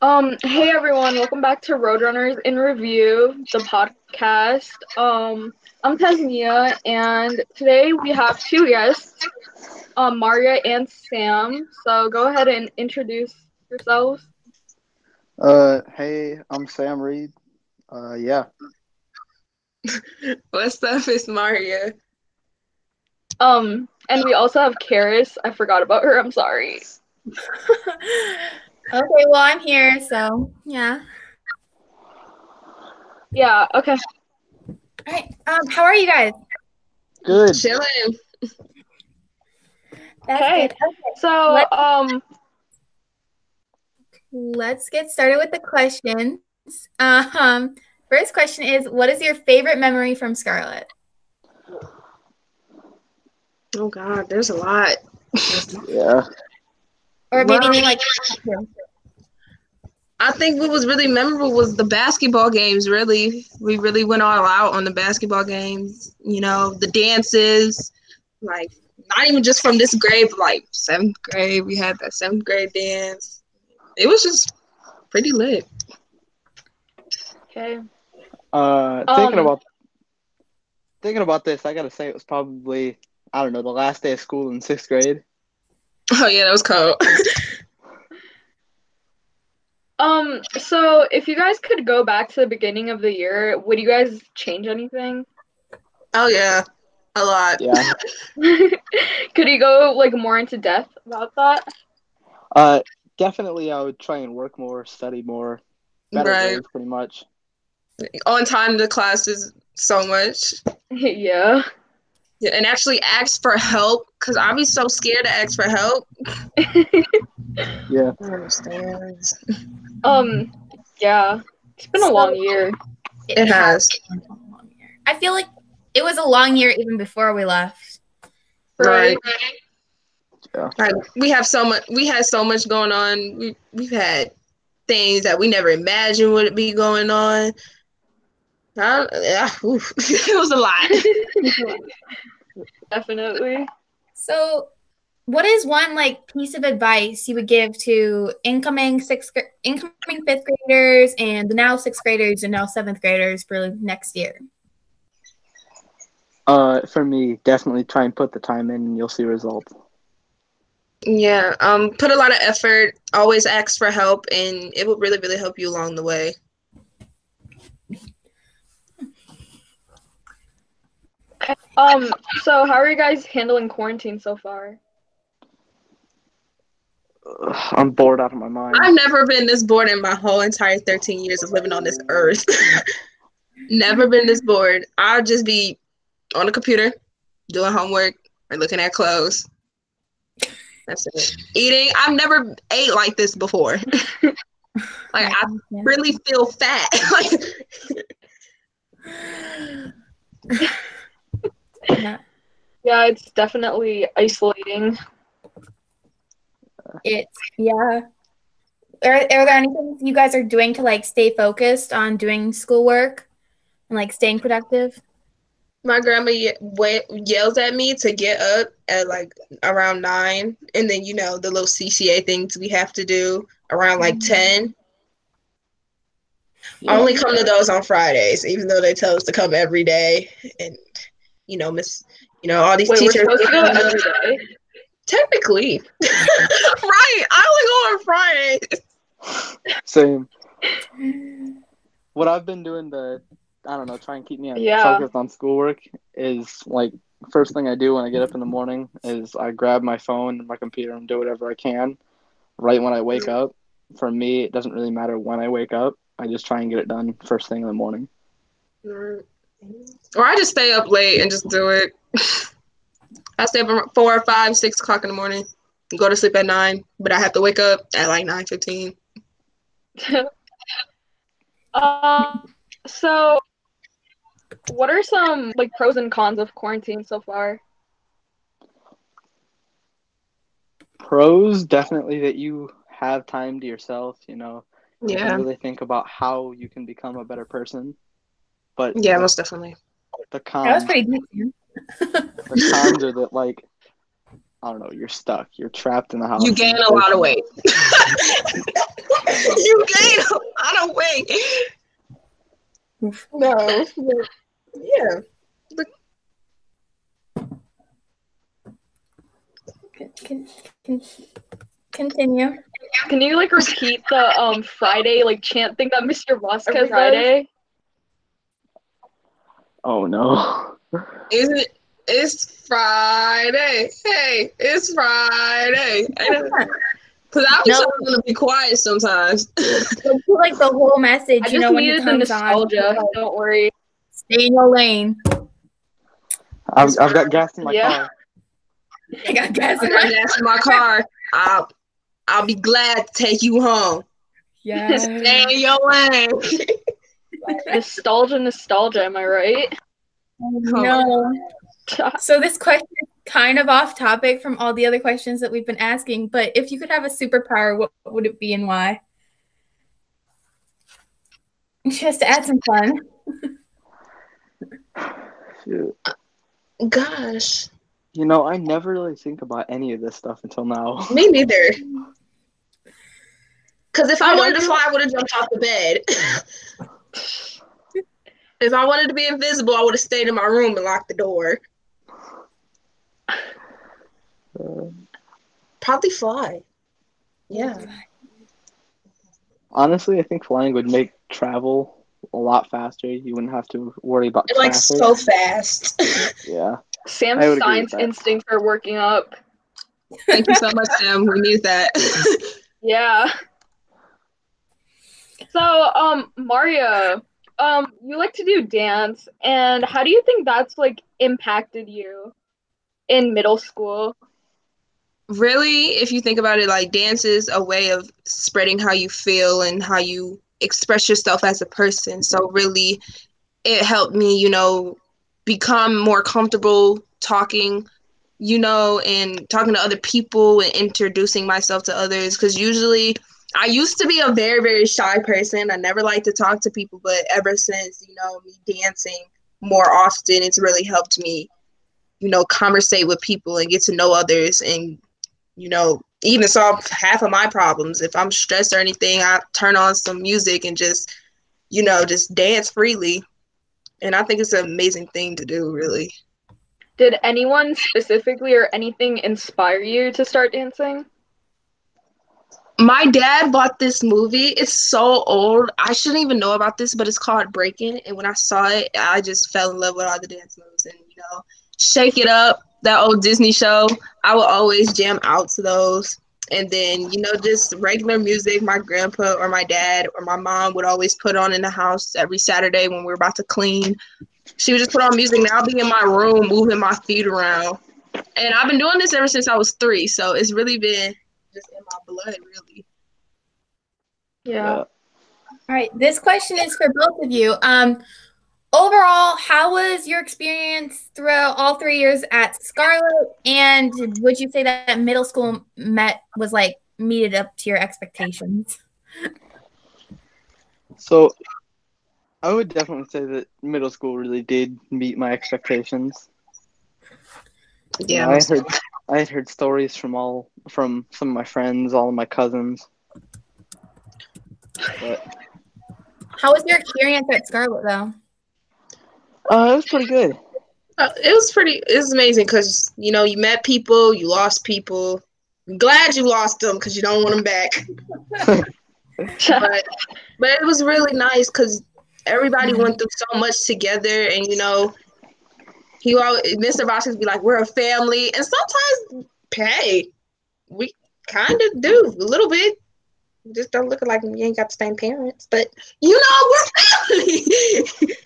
Um, hey everyone, welcome back to Roadrunners in Review, the podcast. Um, I'm Tasnia, and today we have two guests, um, Maria and Sam. So go ahead and introduce yourselves. Uh, hey, I'm Sam Reed. Uh, yeah. What's up? It's Maria. Um, and we also have Karis. I forgot about her. I'm sorry. Okay, well, I'm here, so yeah. Yeah. Okay. All right. Um, how are you guys? Good. Chilling. That's Hey. good. Okay, So, Let's- um, let's get started with the questions. Um, first question is, what is your favorite memory from Scarlet? Oh God, there's a lot. Yeah. Or maybe Well- name like I think what was really memorable was the basketball games. Really, we really went all out on the basketball games. You know, the dances, like not even just from this grade, but like seventh grade. We had that seventh grade dance. It was just pretty lit. okay. Uh, thinking Um, about thinking about this, I gotta say it was probably I don't know the last day of school in sixth grade. Oh yeah, that was cold. Um, so if you guys could go back to the beginning of the year, would you guys change anything? oh yeah, a lot. Yeah. Could you go like more into depth about that? Uh, definitely, I would try and work more, study more, better Right. grades, pretty much. On time to classes so much. yeah. Yeah, and actually ask for help because I'd be so scared to ask for help. Yeah. Um, yeah. It's been a long year. It has. been a long year. I feel like it was a long year even before we left. Right. Yeah. Like we have so much. We had so much going on. We we've had things that we never imagined would be going on. I, yeah, oof. it was a lot. Definitely. So, what is one like piece of advice you would give to incoming sixth, gra- incoming fifth graders and the now sixth graders and now seventh graders for next year? Uh, for me, definitely try and put the time in, and you'll see results. Yeah. Um. Put a lot of effort. Always ask for help, and it will really, really help you along the way. Um, so how are you guys handling quarantine so far? I'm bored out of my mind. I've never been this bored in my whole entire 13 years of living on this earth. never been this bored. I'll just be on the computer doing homework or looking at clothes. That's it. Eating. I've never ate like this before. like I really feel fat. like Yeah. Yeah, it's definitely isolating. It's yeah. Are, are there anything you guys are doing to like stay focused on doing schoolwork and like staying productive? my grandma ye- wa- yells at me to get up at like around nine, and then you know the little CCA things we have to do around like mm-hmm. ten. Yeah. I only come to those on Fridays, even though they tell us to come every day. And you know, miss, you know, all these Wait, we're teachers. supposed to go every day? Technically, right? I only go on Fridays. Same. What I've been doing to, I don't know, try and keep me Yeah. focused on schoolwork is like first thing I do when I get up in the morning is I grab my phone and my computer and do whatever I can right when I wake mm-hmm. up. For me, it doesn't really matter when I wake up. I just try and get it done first thing in the morning. Mm-hmm. Or I just stay up late and just do it. I stay up around four, five, six o'clock in the morning. and Go to sleep at nine, but I have to wake up at like nine fifteen. um, so what are some like pros and cons of quarantine so far? Pros definitely that you have time to yourself, you know. You Yeah, can really think about how you can become a better person. But yeah, most definitely. the cons. That was pretty deep. the cons are that like I don't know, you're stuck. You're trapped in the house. You gain a lot of weight. you gain a lot of weight. No. Yeah. Can, can, continue. Can you like repeat the um Friday like chant thing that Mr. Vasquez does? Friday? Oh no. Is it? It's Friday. Hey, it's Friday. Because I was No. going to be quiet sometimes. So do, like the whole message, I you just know, when he needed the comes nostalgia. on. Don't worry. Stay in your lane. I've, I've got gas in my Yeah. car. I got gas I in got my gas in my car. I'll, I'll be glad to take you home. yeah. Stay in your lane. Nostalgia, nostalgia. Am I right? No. So this question is kind of off topic from all the other questions that we've been asking, but if you could have a superpower, what what would it be and why? Just to add some fun. Shoot. Gosh, You know, I never really think about any of this stuff until now. me neither. Because if I Wait, wanted to fly, I would have jumped off the bed. If I wanted to be invisible, I would have stayed in my room and locked the door. Uh, Probably fly. Yeah. honestly, I think flying would make travel a lot faster. You wouldn't have to worry about it, Like traffic. so fast. yeah. Sam's I would agree with science instincts are working up. Thank you so much, Sam. We need that. Yeah. So, um, Maria, um, you like to do dance, and how do you think that's like impacted you in middle school? really, if you think about it, like dance is a way of spreading how you feel and how you express yourself as a person. So really, it helped me, you know, become more comfortable talking, you know, and talking to other people and introducing myself to others. Because usually, I used to be a very, very shy person. I never liked to talk to people, but ever since, you know, me dancing more often, it's really helped me, you know, conversate with people and get to know others and you know, even solve half of my problems. If I'm stressed or anything, I turn on some music and just, you know, just dance freely. And I think it's an amazing thing to do, really. Did anyone specifically or anything inspire you to start dancing? My dad bought this movie. It's so old. I shouldn't even know about this, but it's called Breaking. And when I saw it, I just fell in love with all the dance moves and, you know, Shake It Up, that old Disney show. I would always jam out to those. And then, you know, just regular music my grandpa or my dad or my mom would always put on in the house every Saturday when we were about to clean. She would just put on music and I'll be in my room moving my feet around. And I've been doing this ever since I was three. So it's really been just in my blood, really. Yeah. All right, this question is for both of you. Um, overall, how was your experience throughout all three years at Scarlet? And would you say that middle school met was like meted up to your expectations? So, I would definitely say that middle school really did meet my expectations. Yeah. I heard, I had heard stories from all from some of my friends, all of my cousins. But How was your experience at Scarlet though? uh, it was pretty good. Uh, it was pretty. It was amazing because you know you met people, you lost people. I'm glad you lost them because you don't want them back. But but it was really nice because everybody went through so much together, and you know, he always Mr. Vasquez be like, "We're a family," and sometimes, hey, we kind of do a little bit. We Just don't look like we ain't got the same parents, but you know we're family.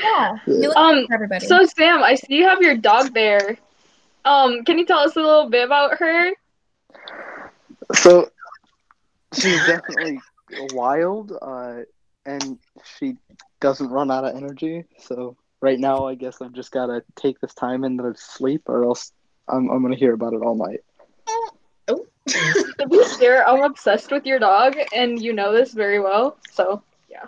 Yeah, Um, everybody. so Sam, I see you have your dog there. Um, can you tell us a little bit about her? So she's definitely wild, uh, and she doesn't run out of energy. So right now, I guess I've just gotta take this time into sleep, or else I'm I'm gonna hear about it all night. To be fair, I'm obsessed with your dog, and you know this very well. So yeah.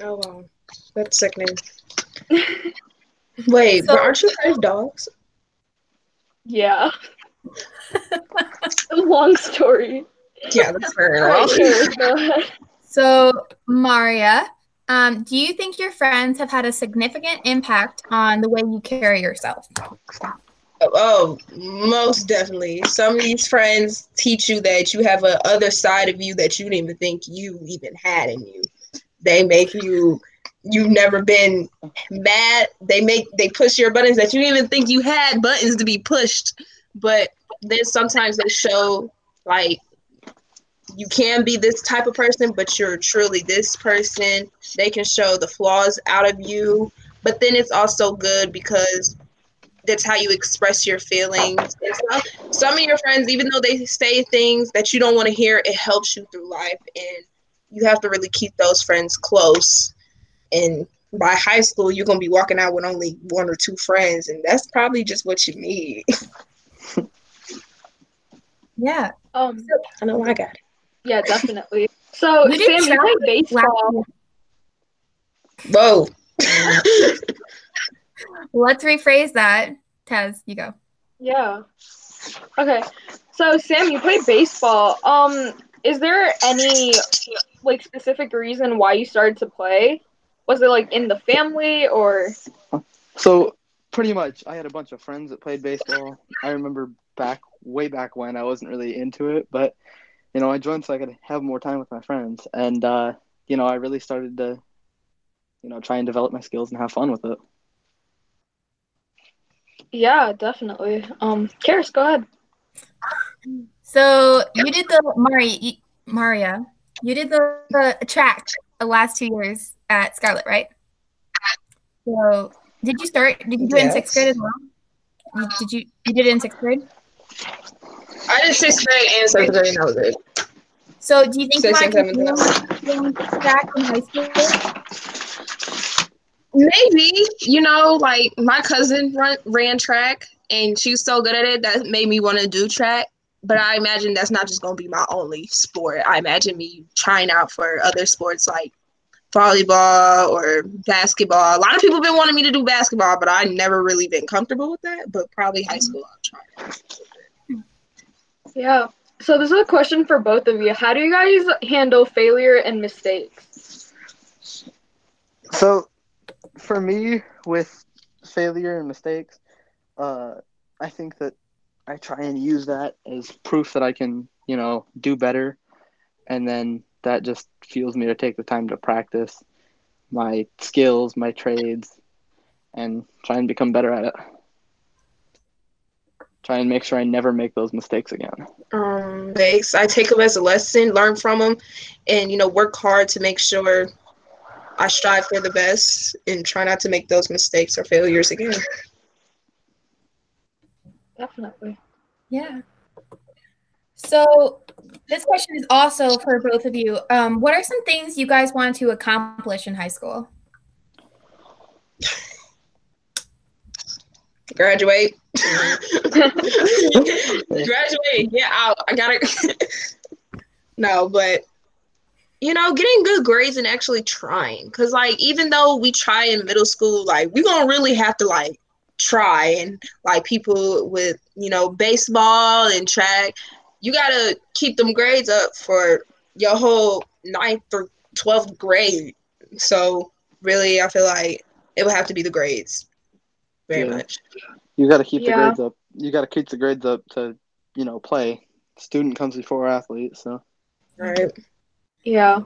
Oh wow, that's sickening. Wait, So- but aren't you afraid of dogs? Yeah. Long story. Yeah, that's fair All right, enough. Karis. So, Maria, um, do you think your friends have had a significant impact on the way you carry yourself? Oh, most definitely. Some of these friends teach you that you have a other side of you that you didn't even think you even had in you. They make you you've never been mad. They make they push your buttons that you didn't even think you had buttons to be pushed. But then sometimes they show like you can be this type of person, but you're truly this person. They can show the flaws out of you, but then it's also good because that's how you express your feelings and stuff. Some of your friends, even though they say things that you don't want to hear, it helps you through life, and you have to really keep those friends close. And by high school, you're gonna be walking out with only one or two friends, and that's probably just what you need. Yeah. Um, I know I got it. Yeah, definitely. So, You did Sam, you track play baseball. Whoa. Let's rephrase that. Tez, you go. Yeah. Okay. So, Sam, you play baseball. Um, is there any like specific reason why you started to play? Was it like in the family or? So pretty much, I had a bunch of friends that played baseball. I remember back way back when I wasn't really into it, but you know, I joined so I could have more time with my friends, and uh, you know, I really started to, you know, try and develop my skills and have fun with it. Yeah, definitely. Um, Karis, go ahead. So you did the Maria, Maria, you did the, the track the last two years at Scarlet, right? So did you start? Did you do it in sixth grade as well? Did you you did it in sixth grade? I did sixth grade and seventh grade, and that was it. So do you think you Sixth might and seventh. continue doing track in high school? Maybe, you know, like my cousin run, ran track and she was so good at it that made me want to do track. But I imagine that's not just going to be my only sport. I imagine me trying out for other sports like volleyball or basketball. A lot of people have been wanting me to do basketball, but I never really been comfortable with that. But probably high mm-hmm. school, I'll try. Yeah. So this is a question for both of you. How do you guys handle failure and mistakes? So, for me, with failure and mistakes, uh, I think that I try and use that as proof that I can, you know, do better, and then that just fuels me to take the time to practice my skills, my trades, and try and become better at it. Try and make sure I never make those mistakes again. Um, thanks. I take them as a lesson, learn from them, and you know, work hard to make sure I strive for the best and try not to make those mistakes or failures again. Definitely. Yeah. So this question is also for both of you. Um, what are some things you guys want to accomplish in high school? Graduate. Graduate. Yeah, I, I gotta. no, but you know, getting good grades and actually trying, cause like even though we try in middle school, like we gonna really have to like try and like people with you know baseball and track, you gotta keep them grades up for your whole ninth or twelfth grade. So really, I feel like it would have to be the grades, very Yeah. much. You got to keep Yeah. the grades up. You got to keep the grades up to, you know, play. Student comes before athlete, so. Right. Yeah.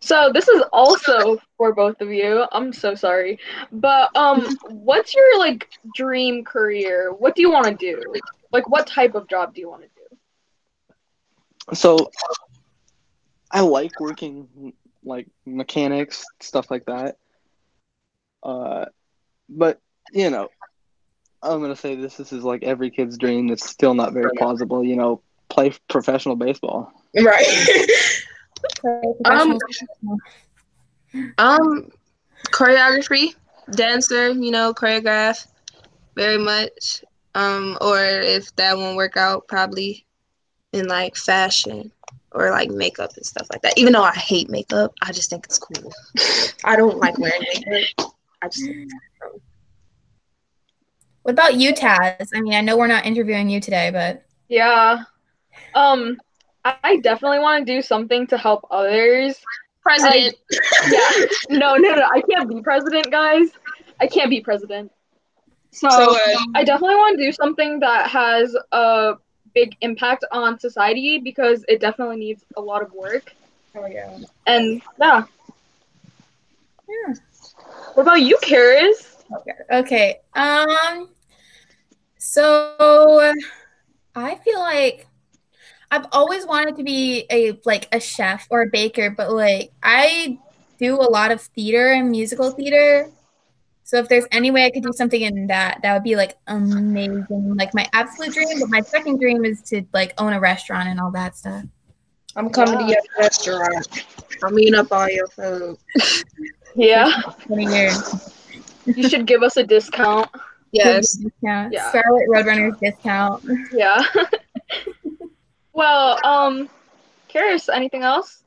So this is also for both of you. I'm so sorry. But um what's your like dream career? What do you want to do? Like what type of job do you want to do? So I like working like mechanics, stuff like that. Uh, but you know, I'm gonna say this. This is like every kid's dream. It's still not very plausible. You know, play professional baseball. Right. Um, Um, choreography, dancer, you know, choreograph, very much. Um, or if that won't work out, probably in like fashion or like makeup and stuff like that. Even though I hate makeup, I just think it's cool. I don't like wearing makeup. I just think it's cool. What about you, Taz? I mean, I know we're not interviewing you today, but Yeah. Um, I, I definitely want to do something to help others. President. Yeah. No, no, no. I can't be president, guys. I can't be president. So, So, uh, I definitely want to do something that has a big impact on society because it definitely needs a lot of work. oh yeah. And yeah. Yeah. What about you, Karis? Okay. Okay. Um. So, uh, I feel like I've always wanted to be a like a chef or a baker, but like I do a lot of theater and musical theater. So if there's any way I could do something in that, that would be like amazing. Like my absolute dream, but my second dream is to like own a restaurant and all that stuff. I'm coming to your restaurant. I'm eating up all your food. Yeah. 20 years. You should give us a discount. Yes. Discount. Yeah. Scarlet Roadrunners discount. Yeah. well, um, Karis, anything else?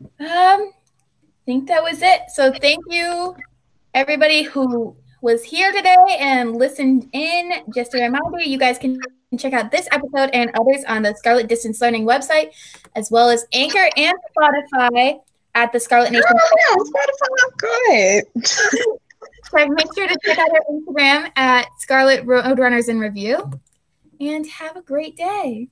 Um, I think that was it. So thank you, everybody who was here today and listened in. Just a reminder, you guys can check out this episode and others on the Scarlet Distance Learning website, as well as Anchor and Spotify at the Scarlet Nation. Oh, Spotify, go ahead. So make sure to check out our Instagram at Scarlet Roadrunners in Review. And have a great day.